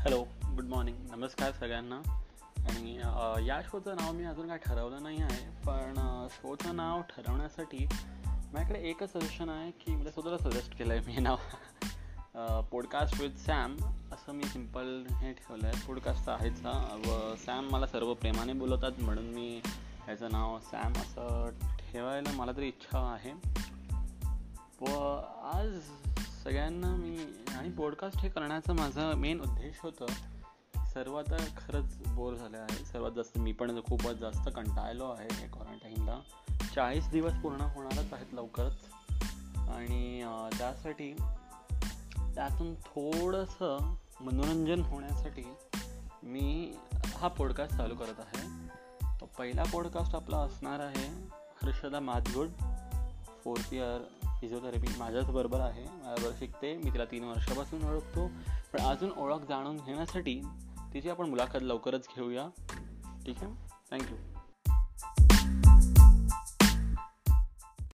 Hello good morning. नमस्कार सगळ्यांना. आणि या शोचं नाव मी अजून काय ठरवलं नाही आहे पण शोचं नाव ठरवण्यासाठी माझ्याकडे एकच सजेशन आहे की मला स्वतःला सजेस्ट केलं आहे मी नाव. पॉडकास्ट विथ सॅम असं मी सिंपल हे ठेवलं आहे पॉडकास्ट आहेच व सॅम मला सर्व प्रेमाने बोलवतात म्हणून मी ह्याचं नाव सॅम असं ठेवायला मला तरी इच्छा आहे. व आज सगळ्यांना मी पॉडकास्ट हे करण्याचा माझा मेन उद्देश होतं. सर्व आता खरंच बोर झालं आहे. सर्वात जास्त मी पण खूपच जास्त कंटाळलो आहे क्वारंटाईनला चाळीस दिवस पूर्ण होणारच आहेत लवकरच. आणि त्यासाठी त्यातून थोडंसं मनोरंजन होण्यासाठी मी हा पॉडकास्ट चालू करत आहे. पहिला पॉडकास्ट आपला असणार आहे Harshada Madhgud fourth year physiotherapy माझ्याच बरोबर आहे. माझ्याबरोबर शिकते. मी तिला तीन वर्षापासून ओळखतो. पण अजून ओळख जाणून घेण्यासाठी तिची आपण मुलाखत लवकरच घेऊया. ठीक आहे? थँक्यू